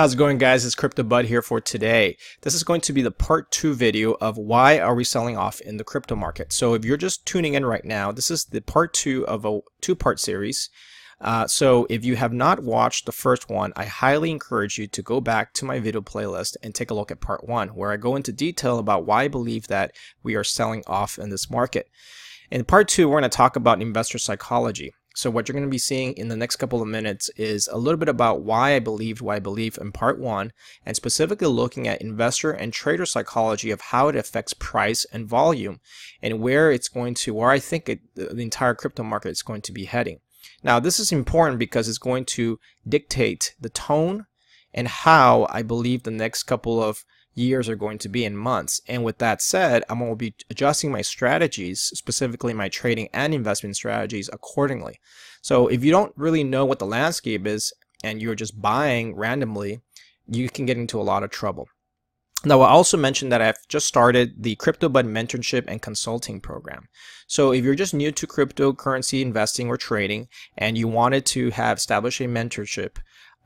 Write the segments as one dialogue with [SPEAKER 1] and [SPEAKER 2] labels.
[SPEAKER 1] How's it going guys? It's Crypto Bud here for today. This is going to be the part two video of why are we selling off in the crypto market. So if you're just tuning in right now, this is the part two of a two part series. Uh, so if you have not watched the first one, I highly encourage you to go back to my video playlist and take a look at part one, where I go into detail about why I believe that we are selling off in this market. In part two, we're going to talk about investor psychology. So what you're going to be seeing in the next couple of minutes is a little bit about why I believed why I believe in part one, and specifically looking at investor and trader psychology of how it affects price and volume, and where it's going to, where I think it, the entire crypto market is going to be heading. Now, this is important because it's going to dictate the tone and how I believe the next couple of years are going to be in months. And with that said, I'm going to be adjusting my strategies, specifically my trading and investment strategies accordingly. So if you don't really know what the landscape is and you're just buying randomly, you can get into a lot of trouble. Now, I also mentioned that I've just started the CryptoBud mentorship and consulting program. So if you're just new to cryptocurrency investing or trading and you wanted to have established a mentorship,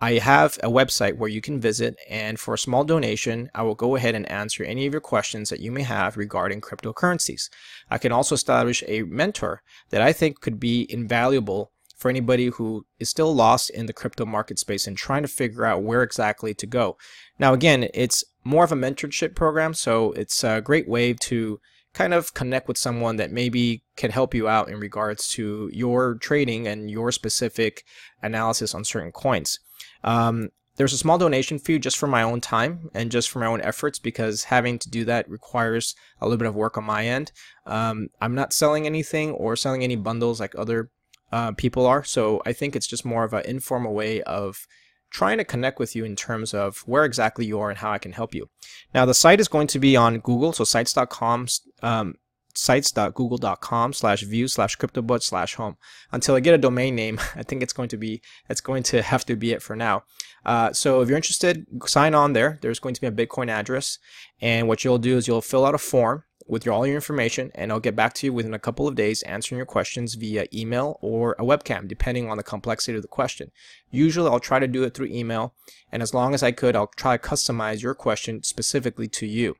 [SPEAKER 1] I have a website where you can visit and for a small donation, I will go ahead and answer any of your questions that you may have regarding cryptocurrencies. I can also establish a mentor that I think could be invaluable for anybody who is still lost in the crypto market space and trying to figure out where exactly to go. Now, again, it's more of a mentorship program, so it's a great way to kind of connect with someone that maybe can help you out in regards to your trading and your specific analysis on certain coins. Um, there's a small donation fee just for my own time and just for my own efforts because having to do that requires a little bit of work on my end. Um, I'm not selling anything or selling any bundles like other uh, people are, so I think it's just more of an informal way of trying to connect with you in terms of where exactly you are and how I can help you. Now the site is going to be on Google, so sites.com um, sites.google.com slash view slash cryptobud slash home until I get a domain name. I think it's going to be, it's going to have to be it for now. Uh, so if you're interested, sign on there. There's going to be a Bitcoin address. And what you'll do is you'll fill out a form with your, all your information and I'll get back to you within a couple of days answering your questions via email or a webcam depending on the complexity of the question. Usually I'll try to do it through email and as long as I could I'll try to customize your question specifically to you.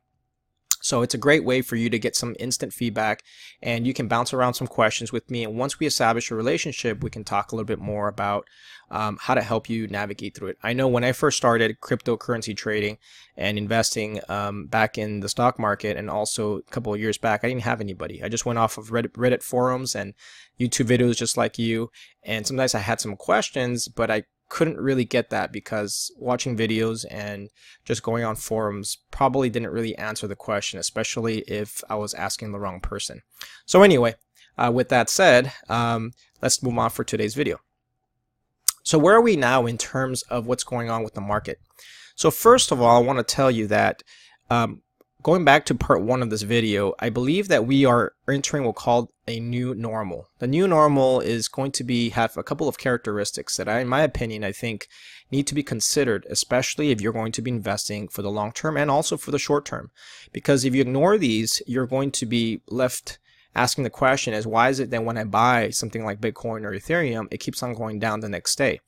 [SPEAKER 1] So it's a great way for you to get some instant feedback and you can bounce around some questions with me. And once we establish a relationship, we can talk a little bit more about um, how to help you navigate through it. I know when I first started cryptocurrency trading and investing um, back in the stock market and also a couple of years back, I didn't have anybody. I just went off of Reddit, Reddit forums and YouTube videos just like you. And sometimes I had some questions, but I couldn't really get that because watching videos and just going on forums probably didn't really answer the question, especially if I was asking the wrong person. So anyway, uh, with that said, um, let's move on for today's video. So where are we now in terms of what's going on with the market? So first of all, I want to tell you that um, Going back to part one of this video, I believe that we are entering what's called a new normal. The new normal is going to be have a couple of characteristics that I, in my opinion, I think need to be considered, especially if you're going to be investing for the long term and also for the short term. Because if you ignore these, you're going to be left asking the question is why is it that when I buy something like Bitcoin or Ethereum, it keeps on going down the next day?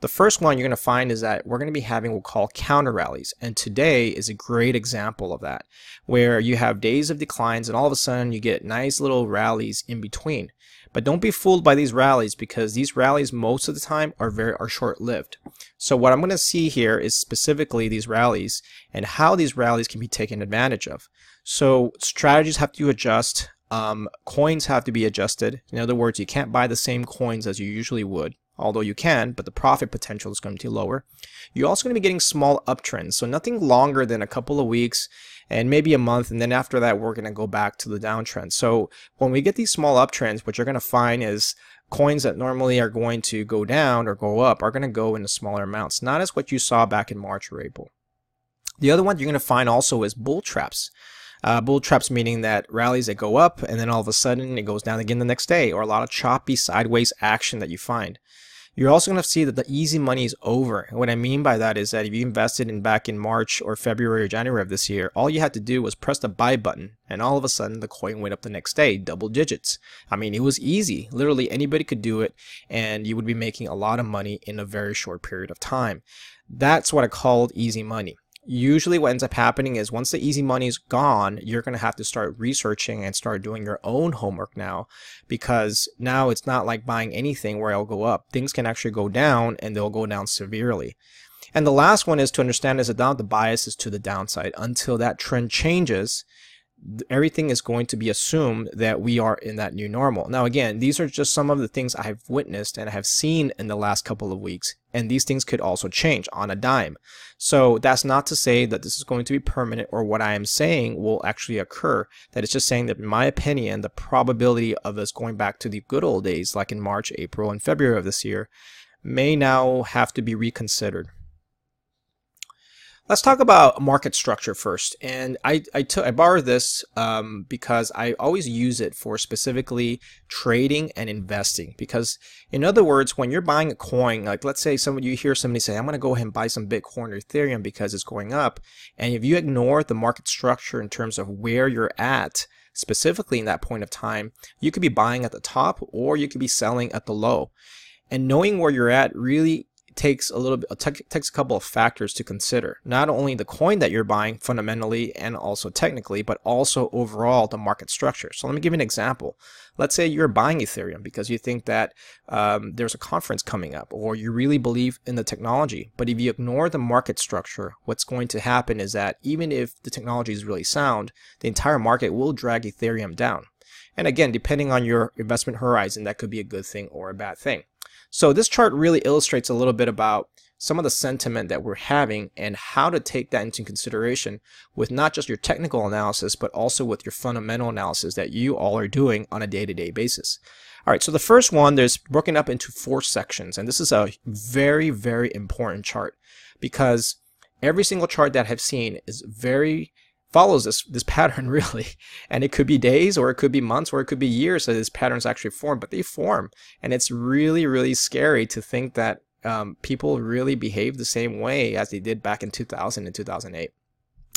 [SPEAKER 1] The first one you're going to find is that we're going to be having what we'll call counter rallies. And today is a great example of that, where you have days of declines and all of a sudden you get nice little rallies in between. But don't be fooled by these rallies because these rallies most of the time are very are short-lived. So what I'm going to see here is specifically these rallies and how these rallies can be taken advantage of. So strategies have to adjust. Um, coins have to be adjusted. In other words, you can't buy the same coins as you usually would although you can, but the profit potential is going to be lower. You're also going to be getting small uptrends, so nothing longer than a couple of weeks and maybe a month, and then after that, we're going to go back to the downtrend. So when we get these small uptrends, what you're going to find is coins that normally are going to go down or go up are going to go into smaller amounts, not as what you saw back in March or April. The other one you're going to find also is bull traps. Uh, bull traps meaning that rallies that go up and then all of a sudden it goes down again the next day, or a lot of choppy sideways action that you find. You're also going to see that the easy money is over. What I mean by that is that if you invested in back in March or February or January of this year, all you had to do was press the buy button and all of a sudden the coin went up the next day, double digits. I mean, it was easy. Literally anybody could do it and you would be making a lot of money in a very short period of time. That's what I called easy money usually what ends up happening is once the easy money is gone, you're going to have to start researching and start doing your own homework now because now it's not like buying anything where it'll go up. Things can actually go down and they'll go down severely. And the last one is to understand is that the bias is to the downside. Until that trend changes, everything is going to be assumed that we are in that new normal. Now, again, these are just some of the things I have witnessed and have seen in the last couple of weeks, and these things could also change on a dime. So that's not to say that this is going to be permanent or what I am saying will actually occur. That is just saying that, in my opinion, the probability of us going back to the good old days, like in March, April, and February of this year, may now have to be reconsidered. Let's talk about market structure first. And I, I, took, I borrowed this um, because I always use it for specifically trading and investing. Because in other words, when you're buying a coin, like let's say somebody, you hear somebody say, I'm going to go ahead and buy some Bitcoin or Ethereum because it's going up. And if you ignore the market structure in terms of where you're at, specifically in that point of time, you could be buying at the top or you could be selling at the low. And knowing where you're at really takes a little bit takes a couple of factors to consider. Not only the coin that you're buying fundamentally and also technically but also overall the market structure. So let me give you an example. Let's say you're buying ethereum because you think that um, there's a conference coming up or you really believe in the technology but if you ignore the market structure what's going to happen is that even if the technology is really sound the entire market will drag ethereum down. And again depending on your investment horizon that could be a good thing or a bad thing so this chart really illustrates a little bit about some of the sentiment that we're having and how to take that into consideration with not just your technical analysis, but also with your fundamental analysis that you all are doing on a day-to-day -day basis. All right, so the first one, there's broken up into four sections, and this is a very, very important chart because every single chart that I've seen is very follows this this pattern really. And it could be days or it could be months or it could be years that this patterns actually form but they form. And it's really really scary to think that um, people really behave the same way as they did back in 2000 and 2008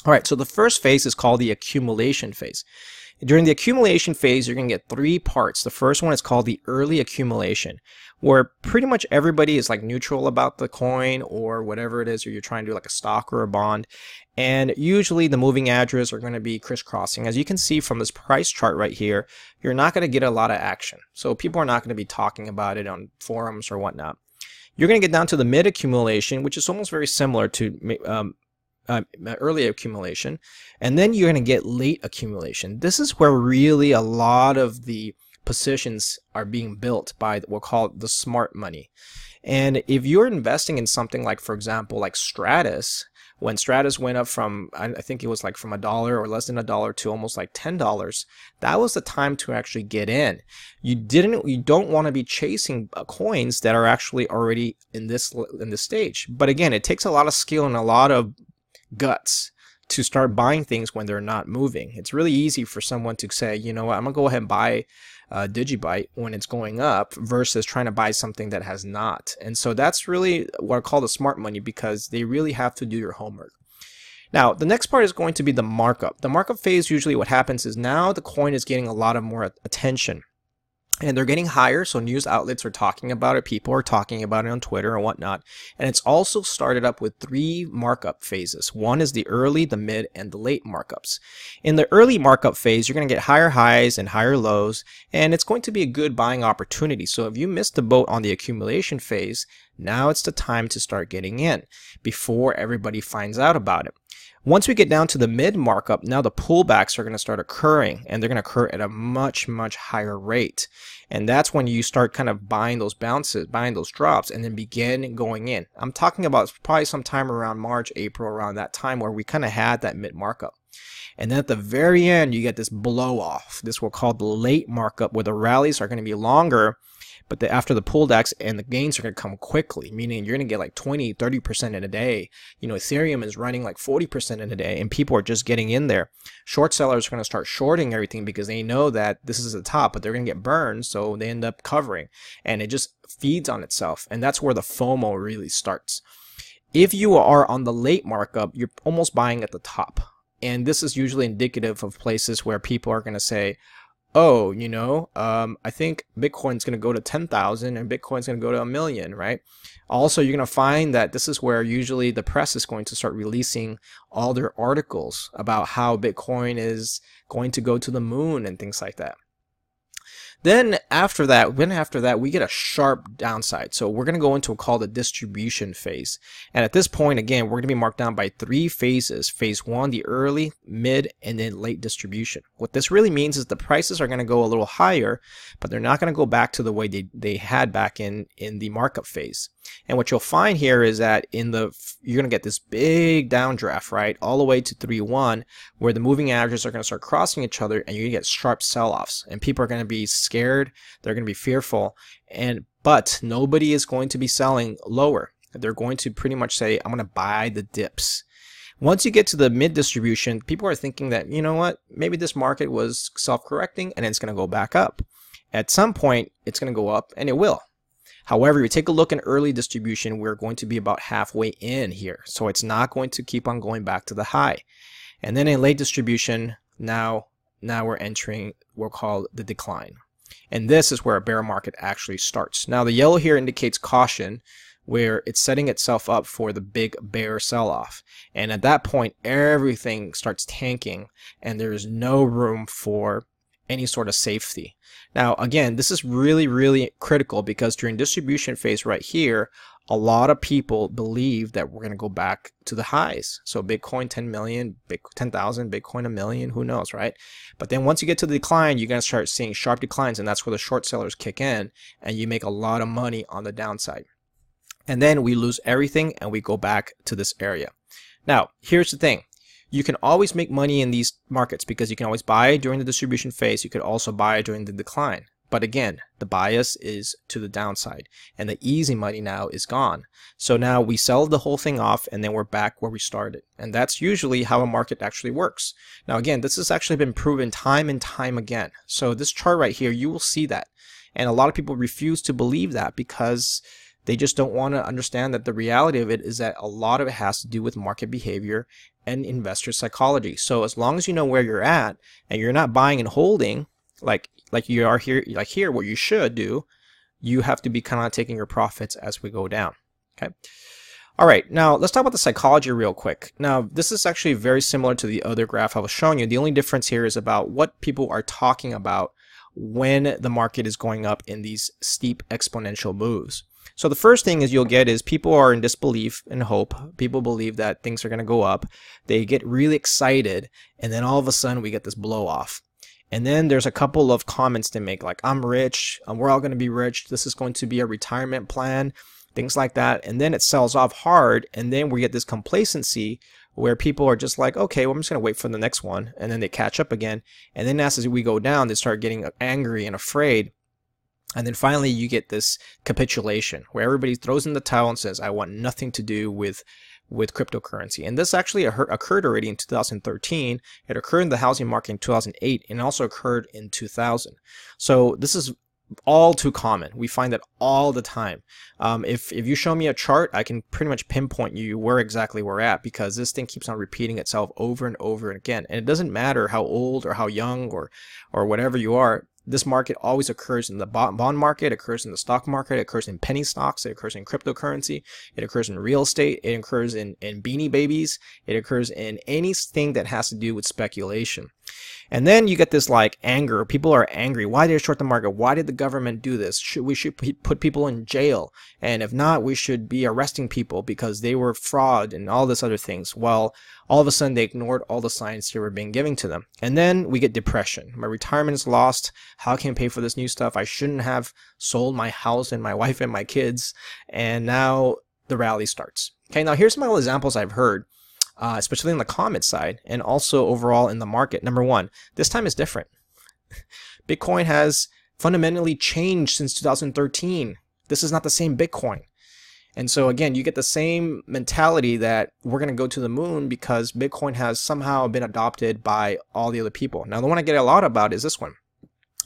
[SPEAKER 1] all right so the first phase is called the accumulation phase during the accumulation phase, you're going to get three parts. The first one is called the early accumulation, where pretty much everybody is like neutral about the coin or whatever it is, or you're trying to do like a stock or a bond. And usually the moving averages are going to be crisscrossing. As you can see from this price chart right here, you're not going to get a lot of action. So people are not going to be talking about it on forums or whatnot. You're going to get down to the mid accumulation, which is almost very similar to um, uh, early accumulation, and then you're going to get late accumulation. This is where really a lot of the positions are being built by what we'll call the smart money. And if you're investing in something like, for example, like Stratis, when Stratis went up from, I think it was like from a dollar or less than a dollar to almost like $10, that was the time to actually get in. You didn't, you don't want to be chasing uh, coins that are actually already in this, in this stage. But again, it takes a lot of skill and a lot of guts to start buying things when they're not moving. It's really easy for someone to say, you know what, I'm gonna go ahead and buy uh, Digibyte when it's going up versus trying to buy something that has not. And so that's really what I call the smart money because they really have to do your homework. Now, the next part is going to be the markup. The markup phase, usually what happens is now the coin is getting a lot of more attention and they're getting higher so news outlets are talking about it people are talking about it on twitter and whatnot. And it's also started up with three markup phases. One is the early the mid and the late markups. In the early markup phase you're going to get higher highs and higher lows and it's going to be a good buying opportunity. So if you missed the boat on the accumulation phase now it's the time to start getting in before everybody finds out about it once we get down to the mid markup, now the pullbacks are going to start occurring and they're going to occur at a much, much higher rate. And that's when you start kind of buying those bounces, buying those drops, and then begin going in. I'm talking about probably sometime around March, April, around that time where we kind of had that mid markup. And then at the very end, you get this blow off. This we'll call the late markup where the rallies are going to be longer but the, after the pullbacks and the gains are going to come quickly, meaning you're going to get like 20, 30% in a day. You know, Ethereum is running like 40% in a day and people are just getting in there. Short sellers are going to start shorting everything because they know that this is the top, but they're going to get burned. So they end up covering and it just feeds on itself. And that's where the FOMO really starts. If you are on the late markup, you're almost buying at the top. And this is usually indicative of places where people are going to say, oh, you know, um, I think Bitcoin's going to go to 10,000 and Bitcoin's going to go to a million, right? Also, you're going to find that this is where usually the press is going to start releasing all their articles about how Bitcoin is going to go to the moon and things like that. Then after that, then after that, we get a sharp downside. So we're going to go into a called the distribution phase. And at this point, again, we're going to be marked down by three phases. Phase one, the early, mid, and then late distribution. What this really means is the prices are going to go a little higher, but they're not going to go back to the way they, they had back in, in the markup phase. And what you'll find here is that in the, you're going to get this big downdraft, right? All the way to 3-1, where the moving averages are going to start crossing each other and you're going to get sharp sell-offs. And people are going to be scared. They're going to be fearful. And, but nobody is going to be selling lower. They're going to pretty much say, I'm going to buy the dips. Once you get to the mid distribution, people are thinking that, you know what, maybe this market was self correcting and it's going to go back up. At some point, it's going to go up and it will. However, if you take a look in early distribution, we're going to be about halfway in here. So it's not going to keep on going back to the high. And then in late distribution, now, now we're entering what we're called the decline. And this is where a bear market actually starts. Now the yellow here indicates caution where it's setting itself up for the big bear sell-off. And at that point, everything starts tanking and there is no room for any sort of safety. Now, again, this is really, really critical because during distribution phase right here, a lot of people believe that we're going to go back to the highs. So Bitcoin 10 million, 10,000, Bitcoin a million, who knows, right? But then once you get to the decline, you're going to start seeing sharp declines and that's where the short sellers kick in and you make a lot of money on the downside. And then we lose everything and we go back to this area. Now, here's the thing you can always make money in these markets because you can always buy during the distribution phase. You could also buy during the decline. But again, the bias is to the downside and the easy money now is gone. So now we sell the whole thing off and then we're back where we started. And that's usually how a market actually works. Now again, this has actually been proven time and time again. So this chart right here, you will see that. And a lot of people refuse to believe that because they just don't want to understand that the reality of it is that a lot of it has to do with market behavior and investor psychology. So as long as you know where you're at and you're not buying and holding like like you are here like here what you should do, you have to be kind of taking your profits as we go down. Okay. All right, now let's talk about the psychology real quick. Now, this is actually very similar to the other graph I was showing you. The only difference here is about what people are talking about when the market is going up in these steep exponential moves. So the first thing is you'll get is people are in disbelief and hope. People believe that things are going to go up. They get really excited and then all of a sudden we get this blow off. And then there's a couple of comments to make like I'm rich, um, we're all going to be rich. This is going to be a retirement plan, things like that. And then it sells off hard and then we get this complacency where people are just like, okay, well, I'm just going to wait for the next one. And then they catch up again. And then as we go down, they start getting angry and afraid. And then finally, you get this capitulation where everybody throws in the towel and says, I want nothing to do with with cryptocurrency. And this actually occurred already in 2013. It occurred in the housing market in 2008 and also occurred in 2000. So this is all too common. We find that all the time. Um, if, if you show me a chart, I can pretty much pinpoint you where exactly we're at because this thing keeps on repeating itself over and over and again. And it doesn't matter how old or how young or, or whatever you are this market always occurs in the bond market, occurs in the stock market, occurs in penny stocks, it occurs in cryptocurrency, it occurs in real estate, it occurs in, in beanie babies, it occurs in anything that has to do with speculation. And then you get this like anger. People are angry. Why did it short the market? Why did the government do this? Should we should put people in jail? And if not, we should be arresting people because they were fraud and all this other things. Well, all of a sudden they ignored all the science they were being given to them. And then we get depression. My retirement is lost. How can I pay for this new stuff? I shouldn't have sold my house and my wife and my kids. And now the rally starts. Okay, now here's some examples I've heard uh, especially on the comment side and also overall in the market. Number one, this time is different. Bitcoin has fundamentally changed since 2013. This is not the same Bitcoin. And so again, you get the same mentality that we're going to go to the moon because Bitcoin has somehow been adopted by all the other people. Now, the one I get a lot about is this one.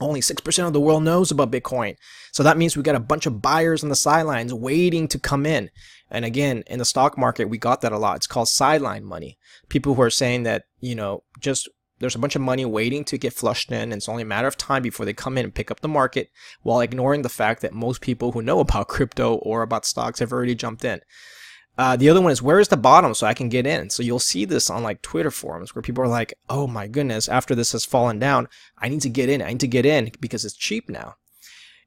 [SPEAKER 1] Only 6% of the world knows about Bitcoin. So that means we got a bunch of buyers on the sidelines waiting to come in. And again, in the stock market, we got that a lot. It's called sideline money. People who are saying that, you know, just there's a bunch of money waiting to get flushed in, and it's only a matter of time before they come in and pick up the market while ignoring the fact that most people who know about crypto or about stocks have already jumped in. Uh, the other one is where is the bottom so I can get in? So you'll see this on like Twitter forums where people are like, oh my goodness, after this has fallen down, I need to get in. I need to get in because it's cheap now.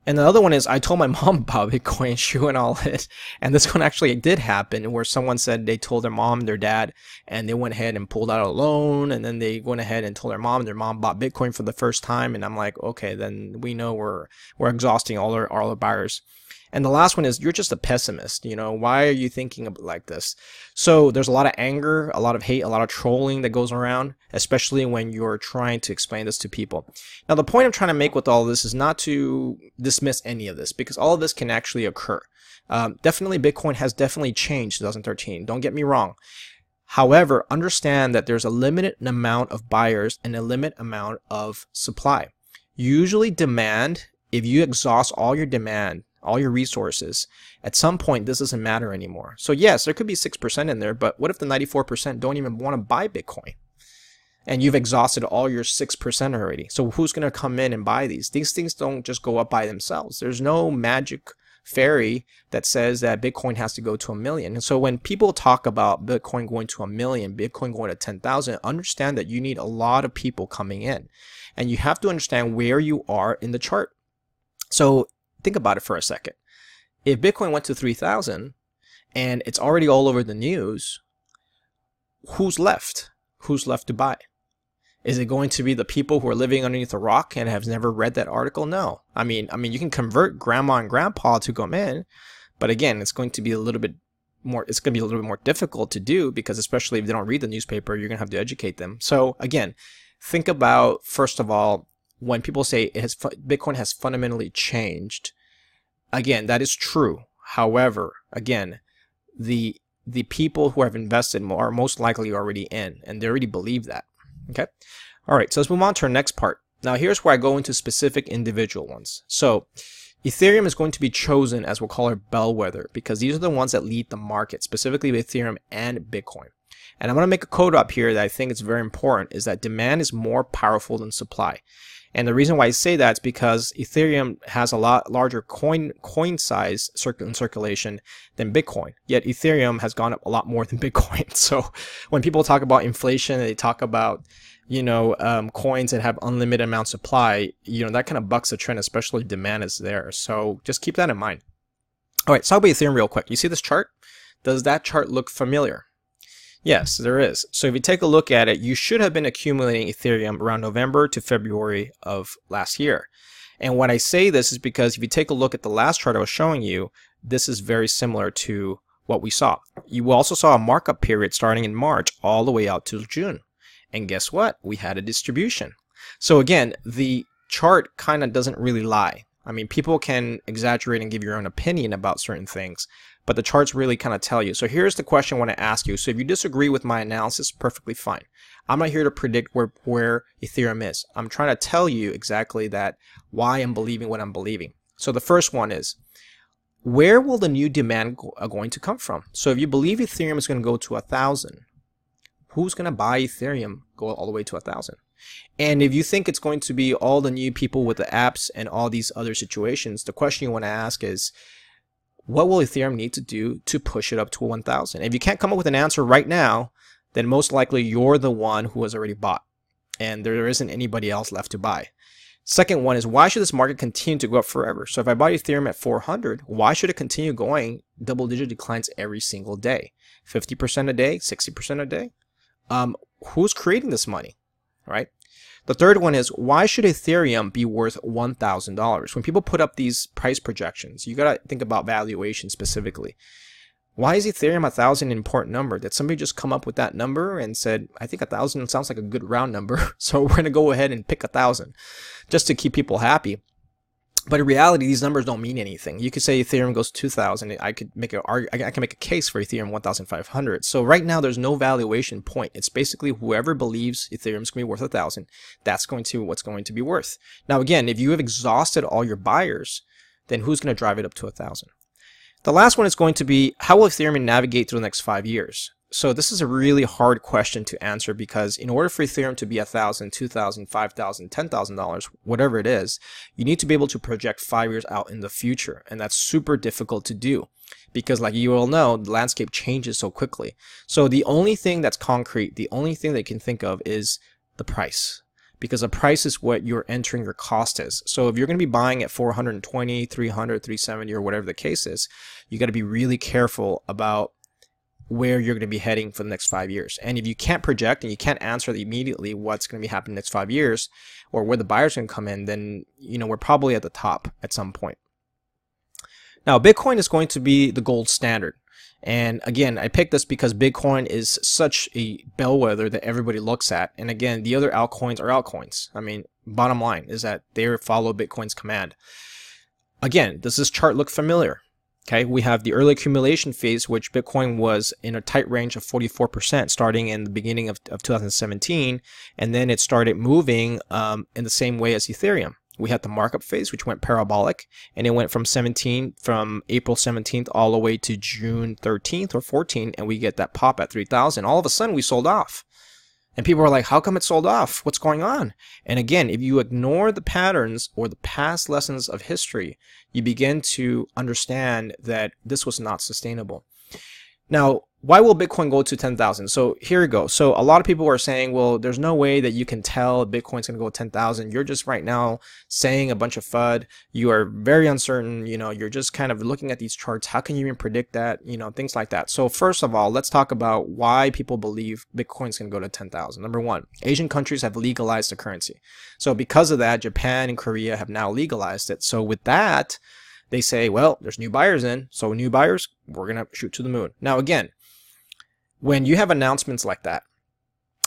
[SPEAKER 1] And the other one is I told my mom about Bitcoin, she went all in. And this one actually did happen where someone said they told their mom, and their dad, and they went ahead and pulled out a loan. And then they went ahead and told their mom, and their mom bought Bitcoin for the first time. And I'm like, okay, then we know we're, we're exhausting all our, all our buyers. And the last one is you're just a pessimist. You know, why are you thinking like this? So there's a lot of anger, a lot of hate, a lot of trolling that goes around, especially when you're trying to explain this to people. Now, the point I'm trying to make with all this is not to dismiss any of this because all of this can actually occur. Um, definitely, Bitcoin has definitely changed 2013. Don't get me wrong. However, understand that there's a limited amount of buyers and a limited amount of supply. Usually, demand, if you exhaust all your demand, all your resources, at some point this doesn't matter anymore. So yes, there could be 6% in there, but what if the 94% don't even want to buy Bitcoin? And you've exhausted all your 6% already. So who's going to come in and buy these? These things don't just go up by themselves. There's no magic fairy that says that Bitcoin has to go to a million. And so when people talk about Bitcoin going to a million, Bitcoin going to 10,000, understand that you need a lot of people coming in. And you have to understand where you are in the chart. So think about it for a second. If Bitcoin went to 3,000 and it's already all over the news, who's left? Who's left to buy? Is it going to be the people who are living underneath a rock and have never read that article? No. I mean, I mean, you can convert grandma and grandpa to come in, but again, it's going to be a little bit more. It's going to be a little bit more difficult to do because, especially if they don't read the newspaper, you're going to have to educate them. So again, think about first of all when people say it has Bitcoin has fundamentally changed again, that is true. However, again, the the people who have invested are most likely already in, and they already believe that. Okay. All right. So let's move on to our next part. Now, here's where I go into specific individual ones. So, Ethereum is going to be chosen as we'll call our bellwether because these are the ones that lead the market, specifically Ethereum and Bitcoin. And I'm going to make a code up here that I think is very important is that demand is more powerful than supply. And the reason why I say that is because Ethereum has a lot larger coin coin size in circulation than Bitcoin. Yet Ethereum has gone up a lot more than Bitcoin. So when people talk about inflation, they talk about you know um, coins that have unlimited amount supply. You know that kind of bucks the trend, especially demand is there. So just keep that in mind. All right, let's talk about Ethereum real quick. You see this chart? Does that chart look familiar? Yes, there is. So if you take a look at it, you should have been accumulating Ethereum around November to February of last year. And when I say this is because if you take a look at the last chart I was showing you, this is very similar to what we saw. You also saw a markup period starting in March all the way out to June. And guess what? We had a distribution. So again, the chart kind of doesn't really lie. I mean, people can exaggerate and give your own opinion about certain things, but the charts really kind of tell you. So here's the question I want to ask you. So if you disagree with my analysis, perfectly fine. I'm not here to predict where, where Ethereum is. I'm trying to tell you exactly that why I'm believing what I'm believing. So the first one is, where will the new demand go, uh, going to come from? So if you believe Ethereum is going to go to a thousand, who's going to buy Ethereum go all the way to a thousand? And if you think it's going to be all the new people with the apps and all these other situations, the question you want to ask is, what will Ethereum need to do to push it up to 1,000? If you can't come up with an answer right now, then most likely you're the one who has already bought and there isn't anybody else left to buy. Second one is why should this market continue to go up forever? So if I buy Ethereum at 400, why should it continue going double digit declines every single day? 50% a day, 60% a day? Um, who's creating this money, right? The third one is why should Ethereum be worth $1,000? When people put up these price projections, you got to think about valuation specifically. Why is Ethereum a thousand an important number? Did somebody just come up with that number and said, I think a thousand sounds like a good round number, so we're going to go ahead and pick a thousand just to keep people happy? But in reality, these numbers don't mean anything. You could say Ethereum goes to 2,000. I could make a I can make a case for Ethereum 1,500. So right now, there's no valuation point. It's basically whoever believes Ethereum is going to be worth a thousand. That's going to what's going to be worth. Now, again, if you have exhausted all your buyers, then who's going to drive it up to a thousand? The last one is going to be how will Ethereum navigate through the next five years? So this is a really hard question to answer because in order for Ethereum to be a thousand, two thousand, five thousand, ten thousand dollars, whatever it is, you need to be able to project five years out in the future, and that's super difficult to do because, like you all know, the landscape changes so quickly. So the only thing that's concrete, the only thing they can think of is the price because the price is what you're entering your cost is. So if you're going to be buying at 420, 300, 370 or whatever the case is, you got to be really careful about where you're going to be heading for the next five years. And if you can't project and you can't answer immediately what's going to be happening next five years or where the buyers going to come in, then, you know, we're probably at the top at some point. Now, Bitcoin is going to be the gold standard. And again, I picked this because Bitcoin is such a bellwether that everybody looks at. And again, the other altcoins are altcoins. I mean, bottom line is that they follow Bitcoin's command. Again, does this chart look familiar? Okay, we have the early accumulation phase, which Bitcoin was in a tight range of 44% starting in the beginning of, of 2017, and then it started moving um, in the same way as Ethereum. We had the markup phase, which went parabolic, and it went from 17, from April 17th all the way to June 13th or 14th, and we get that pop at 3,000. All of a sudden, we sold off. And people are like, how come it sold off? What's going on? And again, if you ignore the patterns or the past lessons of history, you begin to understand that this was not sustainable. Now, why will Bitcoin go to 10,000? So here we go. So a lot of people are saying, well, there's no way that you can tell Bitcoin's going to go 10,000. You're just right now saying a bunch of FUD. You are very uncertain. You know, you're just kind of looking at these charts. How can you even predict that? You know, things like that. So first of all, let's talk about why people believe Bitcoin's going to go to 10,000. Number one, Asian countries have legalized the currency. So because of that, Japan and Korea have now legalized it. So with that, they say, well, there's new buyers in. So new buyers, we're going to shoot to the moon. Now, again, when you have announcements like that,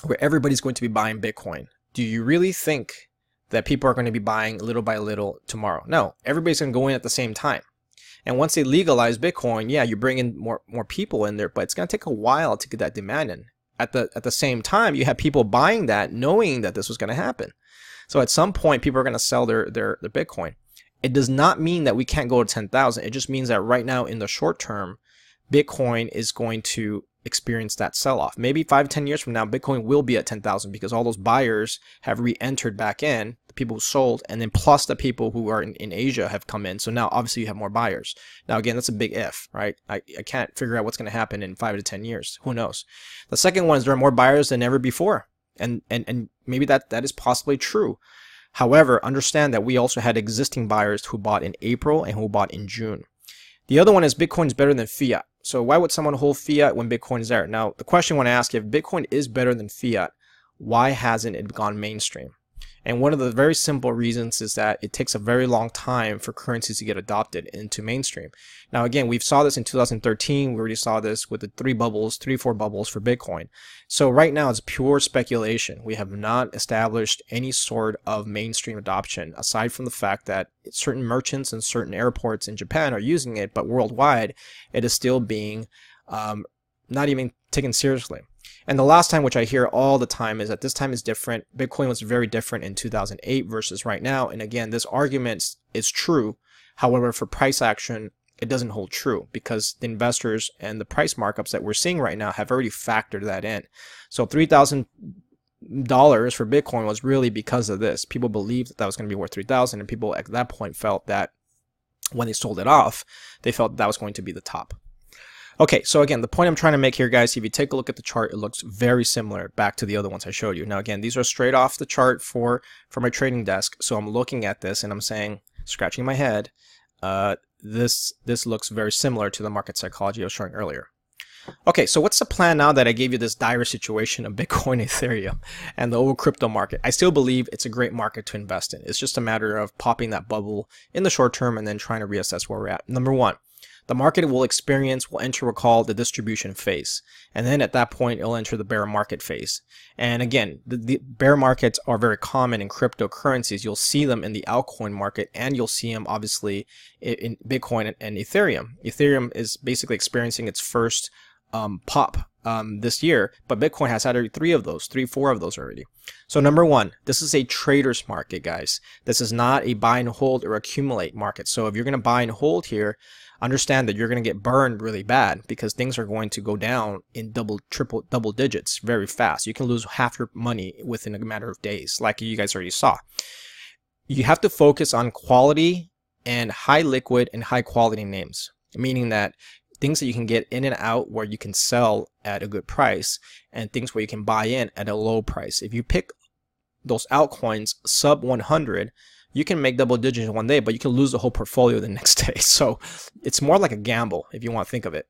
[SPEAKER 1] where everybody's going to be buying Bitcoin, do you really think that people are going to be buying little by little tomorrow? No, everybody's going to go in at the same time. And once they legalize Bitcoin, yeah, you bring in more more people in there, but it's going to take a while to get that demand in. At the at the same time, you have people buying that, knowing that this was going to happen. So at some point, people are going to sell their their their Bitcoin. It does not mean that we can't go to 10,000. It just means that right now in the short term, Bitcoin is going to experience that sell off. Maybe five, ten years from now, Bitcoin will be at 10,000 because all those buyers have re entered back in, the people who sold, and then plus the people who are in, in Asia have come in. So now obviously you have more buyers. Now, again, that's a big if, right? I, I can't figure out what's going to happen in five to 10 years. Who knows? The second one is there are more buyers than ever before. And, and, and maybe that, that is possibly true. However, understand that we also had existing buyers who bought in April and who bought in June. The other one is Bitcoin is better than fiat. So why would someone hold fiat when Bitcoin is there? Now, the question I want to ask if Bitcoin is better than fiat, why hasn't it gone mainstream? And one of the very simple reasons is that it takes a very long time for currencies to get adopted into mainstream. Now, again, we saw this in 2013. We already saw this with the three bubbles, three, four bubbles for Bitcoin. So right now it's pure speculation. We have not established any sort of mainstream adoption aside from the fact that certain merchants and certain airports in Japan are using it, but worldwide it is still being um, not even taken seriously. And the last time, which I hear all the time, is that this time is different. Bitcoin was very different in 2008 versus right now. And again, this argument is true. However, for price action, it doesn't hold true because the investors and the price markups that we're seeing right now have already factored that in. So $3,000 for Bitcoin was really because of this. People believed that that was going to be worth 3000 and people at that point felt that when they sold it off, they felt that was going to be the top. Okay, so again, the point I'm trying to make here, guys, if you take a look at the chart, it looks very similar back to the other ones I showed you. Now, again, these are straight off the chart for, for my trading desk. So I'm looking at this and I'm saying, scratching my head, uh, this, this looks very similar to the market psychology I was showing earlier. Okay, so what's the plan now that I gave you this dire situation of Bitcoin, Ethereum, and the whole crypto market? I still believe it's a great market to invest in. It's just a matter of popping that bubble in the short term and then trying to reassess where we're at. Number one, the market will experience, will enter what we call the distribution phase. And then at that point, it'll enter the bear market phase. And again, the, the bear markets are very common in cryptocurrencies. You'll see them in the altcoin market and you'll see them obviously in, in Bitcoin and Ethereum. Ethereum is basically experiencing its first um, pop um, this year, but Bitcoin has had three of those, three, four of those already. So number one, this is a trader's market, guys. This is not a buy and hold or accumulate market. So if you're going to buy and hold here, understand that you're going to get burned really bad because things are going to go down in double, triple, double digits very fast. You can lose half your money within a matter of days, like you guys already saw. You have to focus on quality and high liquid and high quality names, meaning that things that you can get in and out where you can sell at a good price and things where you can buy in at a low price. If you pick those altcoins sub 100, you can make double digits in one day, but you can lose the whole portfolio the next day. So it's more like a gamble if you want to think of it.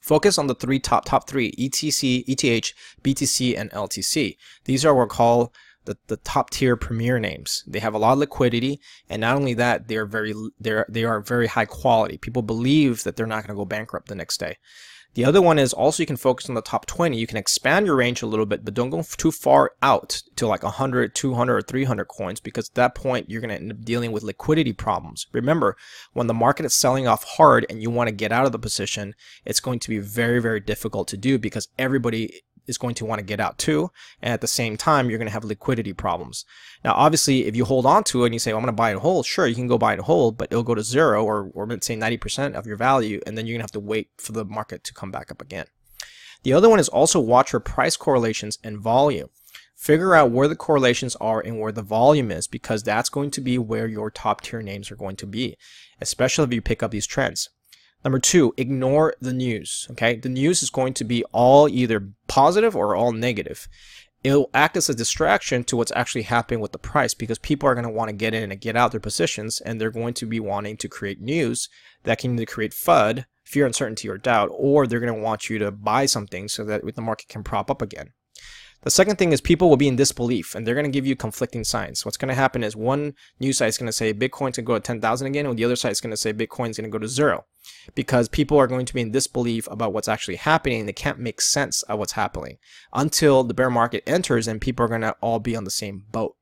[SPEAKER 1] Focus on the three top top three ETC, ETH, BTC, and LTC. These are what we call the, the top tier premier names. They have a lot of liquidity, and not only that, they are very they're they are very high quality. People believe that they're not going to go bankrupt the next day. The other one is also you can focus on the top 20. You can expand your range a little bit, but don't go too far out to like 100, 200, or 300 coins because at that point you're going to end up dealing with liquidity problems. Remember, when the market is selling off hard and you want to get out of the position, it's going to be very, very difficult to do because everybody is going to want to get out too. And at the same time, you're going to have liquidity problems. Now, obviously, if you hold on to it and you say, well, I'm going to buy it whole, sure, you can go buy it whole, but it'll go to zero or, or let's say 90% of your value. And then you're going to have to wait for the market to come back up again. The other one is also watch for price correlations and volume. Figure out where the correlations are and where the volume is because that's going to be where your top tier names are going to be, especially if you pick up these trends. Number two, ignore the news. Okay, the news is going to be all either positive or all negative. It'll act as a distraction to what's actually happening with the price because people are going to want to get in and get out their positions and they're going to be wanting to create news that can either create FUD, fear, uncertainty, or doubt, or they're going to want you to buy something so that the market can prop up again. The second thing is people will be in disbelief and they're going to give you conflicting signs. What's going to happen is one news site is going to say Bitcoin's going to go to 10,000 again, and the other site is going to say Bitcoin's going to go to zero because people are going to be in disbelief about what's actually happening. They can't make sense of what's happening until the bear market enters and people are going to all be on the same boat.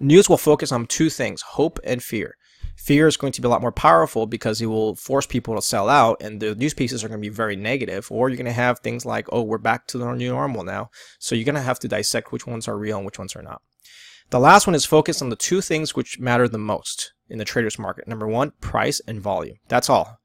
[SPEAKER 1] News will focus on two things, hope and fear fear is going to be a lot more powerful because it will force people to sell out and the news pieces are going to be very negative or you're going to have things like oh we're back to the new normal now. So you're going to have to dissect which ones are real and which ones are not. The last one is focused on the two things which matter the most in the traders market. Number one price and volume. That's all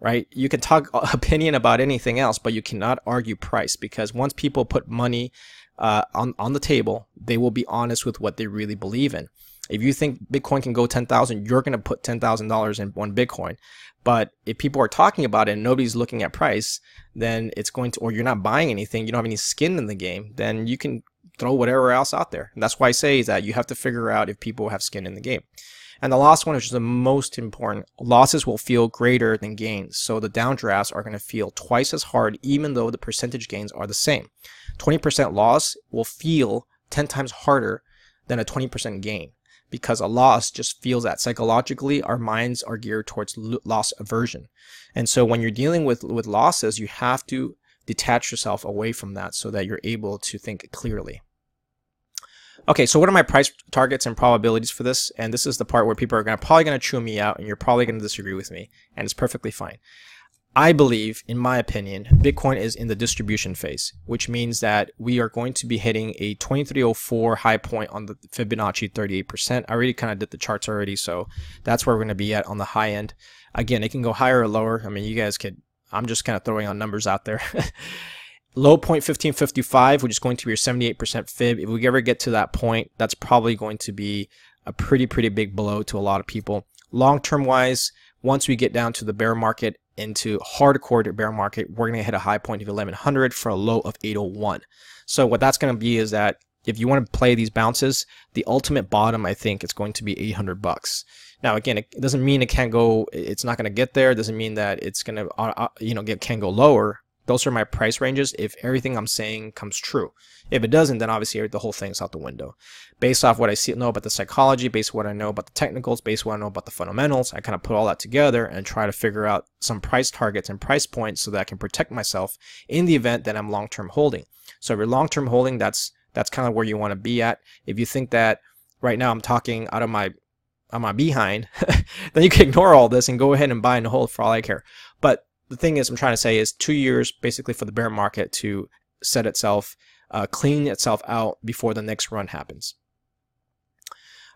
[SPEAKER 1] right? You can talk opinion about anything else but you cannot argue price because once people put money uh, on, on the table they will be honest with what they really believe in if you think Bitcoin can go 10,000, you're going to put $10,000 in one Bitcoin. But if people are talking about it and nobody's looking at price, then it's going to, or you're not buying anything, you don't have any skin in the game, then you can throw whatever else out there. And that's why I say that you have to figure out if people have skin in the game. And the last one, which is the most important, losses will feel greater than gains. So the downdrafts are going to feel twice as hard, even though the percentage gains are the same. 20% loss will feel 10 times harder than a 20% gain because a loss just feels that psychologically our minds are geared towards loss aversion. And so when you're dealing with, with losses, you have to detach yourself away from that so that you're able to think clearly. Okay, so what are my price targets and probabilities for this? And this is the part where people are gonna, probably going to chew me out and you're probably going to disagree with me, and it's perfectly fine. I believe, in my opinion, Bitcoin is in the distribution phase, which means that we are going to be hitting a 2304 high point on the Fibonacci 38%. I already kind of did the charts already, so that's where we're going to be at on the high end. Again, it can go higher or lower. I mean, you guys could, I'm just kind of throwing on numbers out there. Low point 1555, which is going to be your 78% fib. If we ever get to that point, that's probably going to be a pretty, pretty big blow to a lot of people. Long term wise, once we get down to the bear market into hardcore bear market, we're going to hit a high point of 1100 for a low of 801. So what that's going to be is that if you want to play these bounces, the ultimate bottom, I think, is going to be 800 bucks. Now, again, it doesn't mean it can't go, it's not going to get there. It doesn't mean that it's going to, uh, uh, you know, get can go lower. Those are my price ranges if everything I'm saying comes true. If it doesn't, then obviously the whole thing's out the window. Based off what I see, know about the psychology, based what I know about the technicals, based what I know about the fundamentals, I kind of put all that together and try to figure out some price targets and price points so that I can protect myself in the event that I'm long-term holding. So if you're long-term holding, that's that's kind of where you want to be at. If you think that right now I'm talking out of my on my behind, then you can ignore all this and go ahead and buy and hold for all I care. But the thing is, I'm trying to say is two years basically for the bear market to set itself, uh, clean itself out before the next run happens.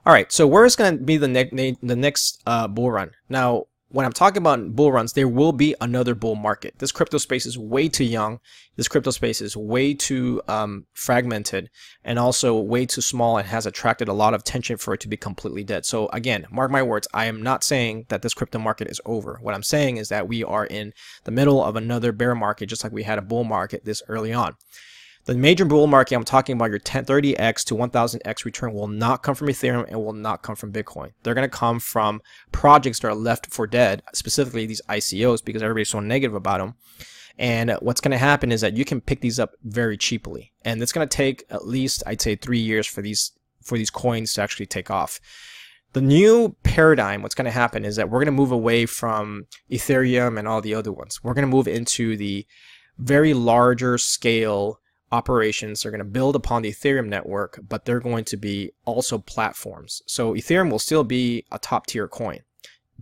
[SPEAKER 1] All right, so where is going to be the, ne the next uh, bull run? Now, when I'm talking about bull runs, there will be another bull market. This crypto space is way too young. This crypto space is way too um, fragmented and also way too small and has attracted a lot of attention for it to be completely dead. So again, mark my words, I am not saying that this crypto market is over. What I'm saying is that we are in the middle of another bear market, just like we had a bull market this early on. The major bull market I'm talking about, your 1030x to 1000x return will not come from Ethereum and will not come from Bitcoin. They're going to come from projects that are left for dead, specifically these ICOs because everybody's so negative about them. And what's going to happen is that you can pick these up very cheaply. And it's going to take at least, I'd say, three years for these for these coins to actually take off. The new paradigm, what's going to happen is that we're going to move away from Ethereum and all the other ones. We're going to move into the very larger scale operations. They're going to build upon the Ethereum network, but they're going to be also platforms. So Ethereum will still be a top tier coin.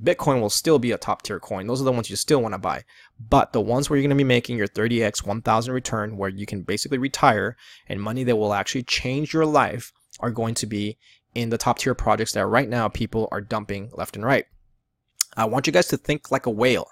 [SPEAKER 1] Bitcoin will still be a top tier coin. Those are the ones you still want to buy. But the ones where you're going to be making your 30x 1000 return, where you can basically retire and money that will actually change your life, are going to be in the top tier projects that right now people are dumping left and right. I want you guys to think like a whale.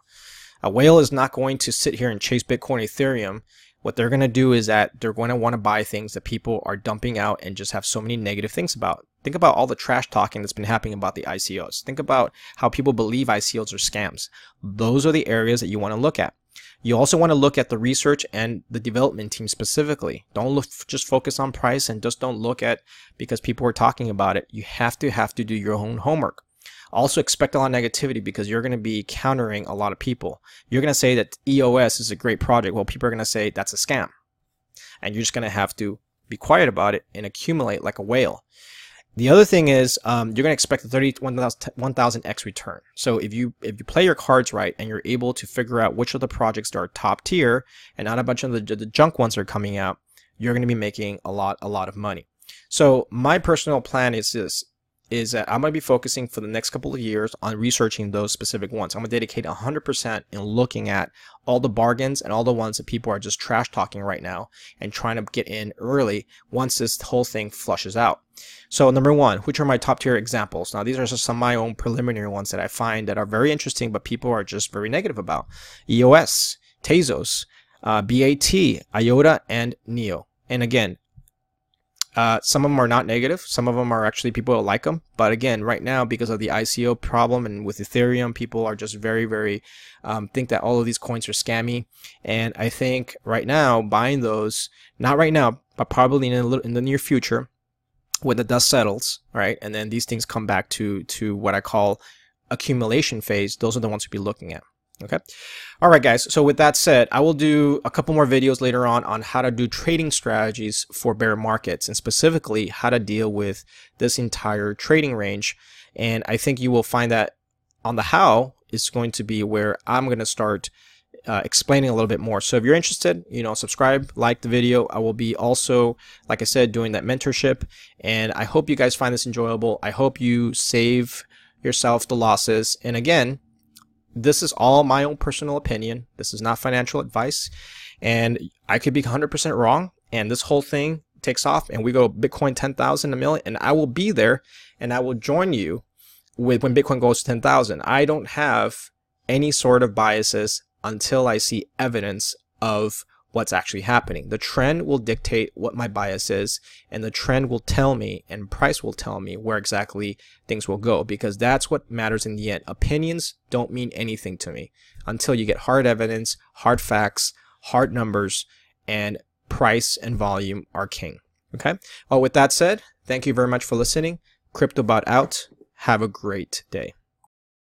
[SPEAKER 1] A whale is not going to sit here and chase Bitcoin, Ethereum, what they're going to do is that they're going to want to buy things that people are dumping out and just have so many negative things about. Think about all the trash talking that's been happening about the ICOs. Think about how people believe ICOs are scams. Those are the areas that you want to look at. You also want to look at the research and the development team specifically. Don't look, just focus on price and just don't look at because people are talking about it. You have to have to do your own homework. Also expect a lot of negativity because you're going to be countering a lot of people. You're going to say that EOS is a great project. Well, people are going to say that's a scam. And you're just going to have to be quiet about it and accumulate like a whale. The other thing is um, you're going to expect a 31,000x return. So if you if you play your cards right and you're able to figure out which of the projects are top tier and not a bunch of the, the junk ones are coming out, you're going to be making a lot a lot of money. So my personal plan is this: is that I'm going to be focusing for the next couple of years on researching those specific ones. I'm going to dedicate 100% in looking at all the bargains and all the ones that people are just trash talking right now and trying to get in early once this whole thing flushes out. So number one, which are my top tier examples? Now these are just some of my own preliminary ones that I find that are very interesting, but people are just very negative about. EOS, Tezos, uh, BAT, IOTA, and NEO. And again, uh, some of them are not negative. Some of them are actually people that like them. But again, right now, because of the ICO problem and with Ethereum, people are just very, very um, think that all of these coins are scammy. And I think right now, buying those, not right now, but probably in, a little, in the near future, when the dust settles, right, and then these things come back to to what I call accumulation phase, those are the ones to be looking at. Okay. All right, guys. So with that said, I will do a couple more videos later on on how to do trading strategies for bear markets and specifically how to deal with this entire trading range. And I think you will find that on the how is going to be where I'm going to start uh, explaining a little bit more. So if you're interested, you know, subscribe, like the video. I will be also, like I said, doing that mentorship. And I hope you guys find this enjoyable. I hope you save yourself the losses. And again, this is all my own personal opinion. This is not financial advice. And I could be 100% wrong. And this whole thing takes off and we go Bitcoin 10,000 a million and I will be there and I will join you with when Bitcoin goes to 10,000. I don't have any sort of biases until I see evidence of what's actually happening. The trend will dictate what my bias is, and the trend will tell me, and price will tell me where exactly things will go, because that's what matters in the end. Opinions don't mean anything to me until you get hard evidence, hard facts, hard numbers, and price and volume are king. Okay? Well, with that said, thank you very much for listening. Cryptobud out. Have a great day.